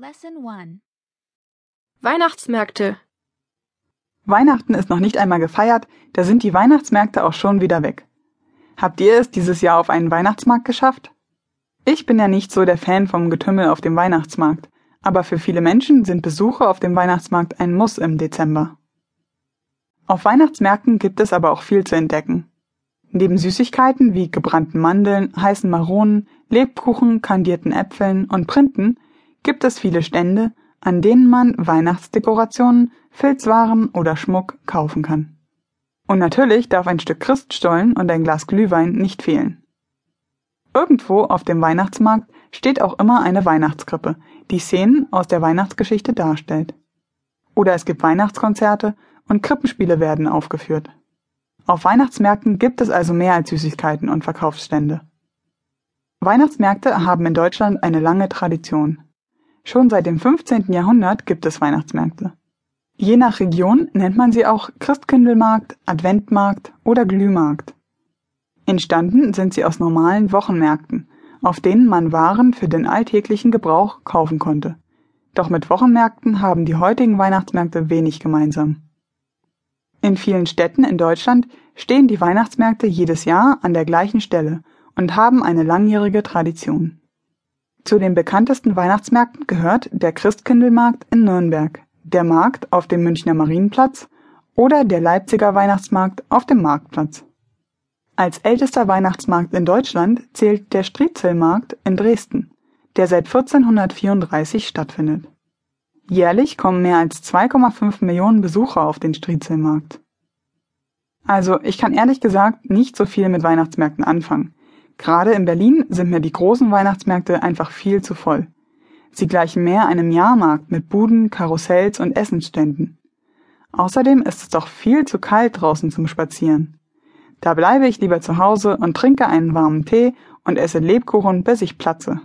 Lesson 1 Weihnachtsmärkte. Weihnachten ist noch nicht einmal gefeiert, da sind die Weihnachtsmärkte auch schon wieder weg. Habt ihr es dieses Jahr auf einen Weihnachtsmarkt geschafft? Ich bin ja nicht so der Fan vom Getümmel auf dem Weihnachtsmarkt, aber für viele Menschen sind Besuche auf dem Weihnachtsmarkt ein Muss im Dezember. Auf Weihnachtsmärkten gibt es aber auch viel zu entdecken. Neben Süßigkeiten wie gebrannten Mandeln, heißen Maronen, Lebkuchen, kandierten Äpfeln und Printen gibt es viele Stände, an denen man Weihnachtsdekorationen, Filzwaren oder Schmuck kaufen kann. Und natürlich darf ein Stück Christstollen und ein Glas Glühwein nicht fehlen. Irgendwo auf dem Weihnachtsmarkt steht auch immer eine Weihnachtskrippe, die Szenen aus der Weihnachtsgeschichte darstellt. Oder es gibt Weihnachtskonzerte und Krippenspiele werden aufgeführt. Auf Weihnachtsmärkten gibt es also mehr als Süßigkeiten und Verkaufsstände. Weihnachtsmärkte haben in Deutschland eine lange Tradition. Schon seit dem 15. Jahrhundert gibt es Weihnachtsmärkte. Je nach Region nennt man sie auch Christkindlmarkt, Adventmarkt oder Glühmarkt. Entstanden sind sie aus normalen Wochenmärkten, auf denen man Waren für den alltäglichen Gebrauch kaufen konnte. Doch mit Wochenmärkten haben die heutigen Weihnachtsmärkte wenig gemeinsam. In vielen Städten in Deutschland stehen die Weihnachtsmärkte jedes Jahr an der gleichen Stelle und haben eine langjährige Tradition. Zu den bekanntesten Weihnachtsmärkten gehört der Christkindlmarkt in Nürnberg, der Markt auf dem Münchner Marienplatz oder der Leipziger Weihnachtsmarkt auf dem Marktplatz. Als ältester Weihnachtsmarkt in Deutschland zählt der Striezelmarkt in Dresden, der seit 1434 stattfindet. Jährlich kommen mehr als 2,5 Millionen Besucher auf den Striezelmarkt. Also, ich kann ehrlich gesagt nicht so viel mit Weihnachtsmärkten anfangen. Gerade in Berlin sind mir die großen Weihnachtsmärkte einfach viel zu voll. Sie gleichen mehr einem Jahrmarkt mit Buden, Karussells und Essensständen. Außerdem ist es doch viel zu kalt draußen zum Spazieren. Da bleibe ich lieber zu Hause und trinke einen warmen Tee und esse Lebkuchen, bis ich platze.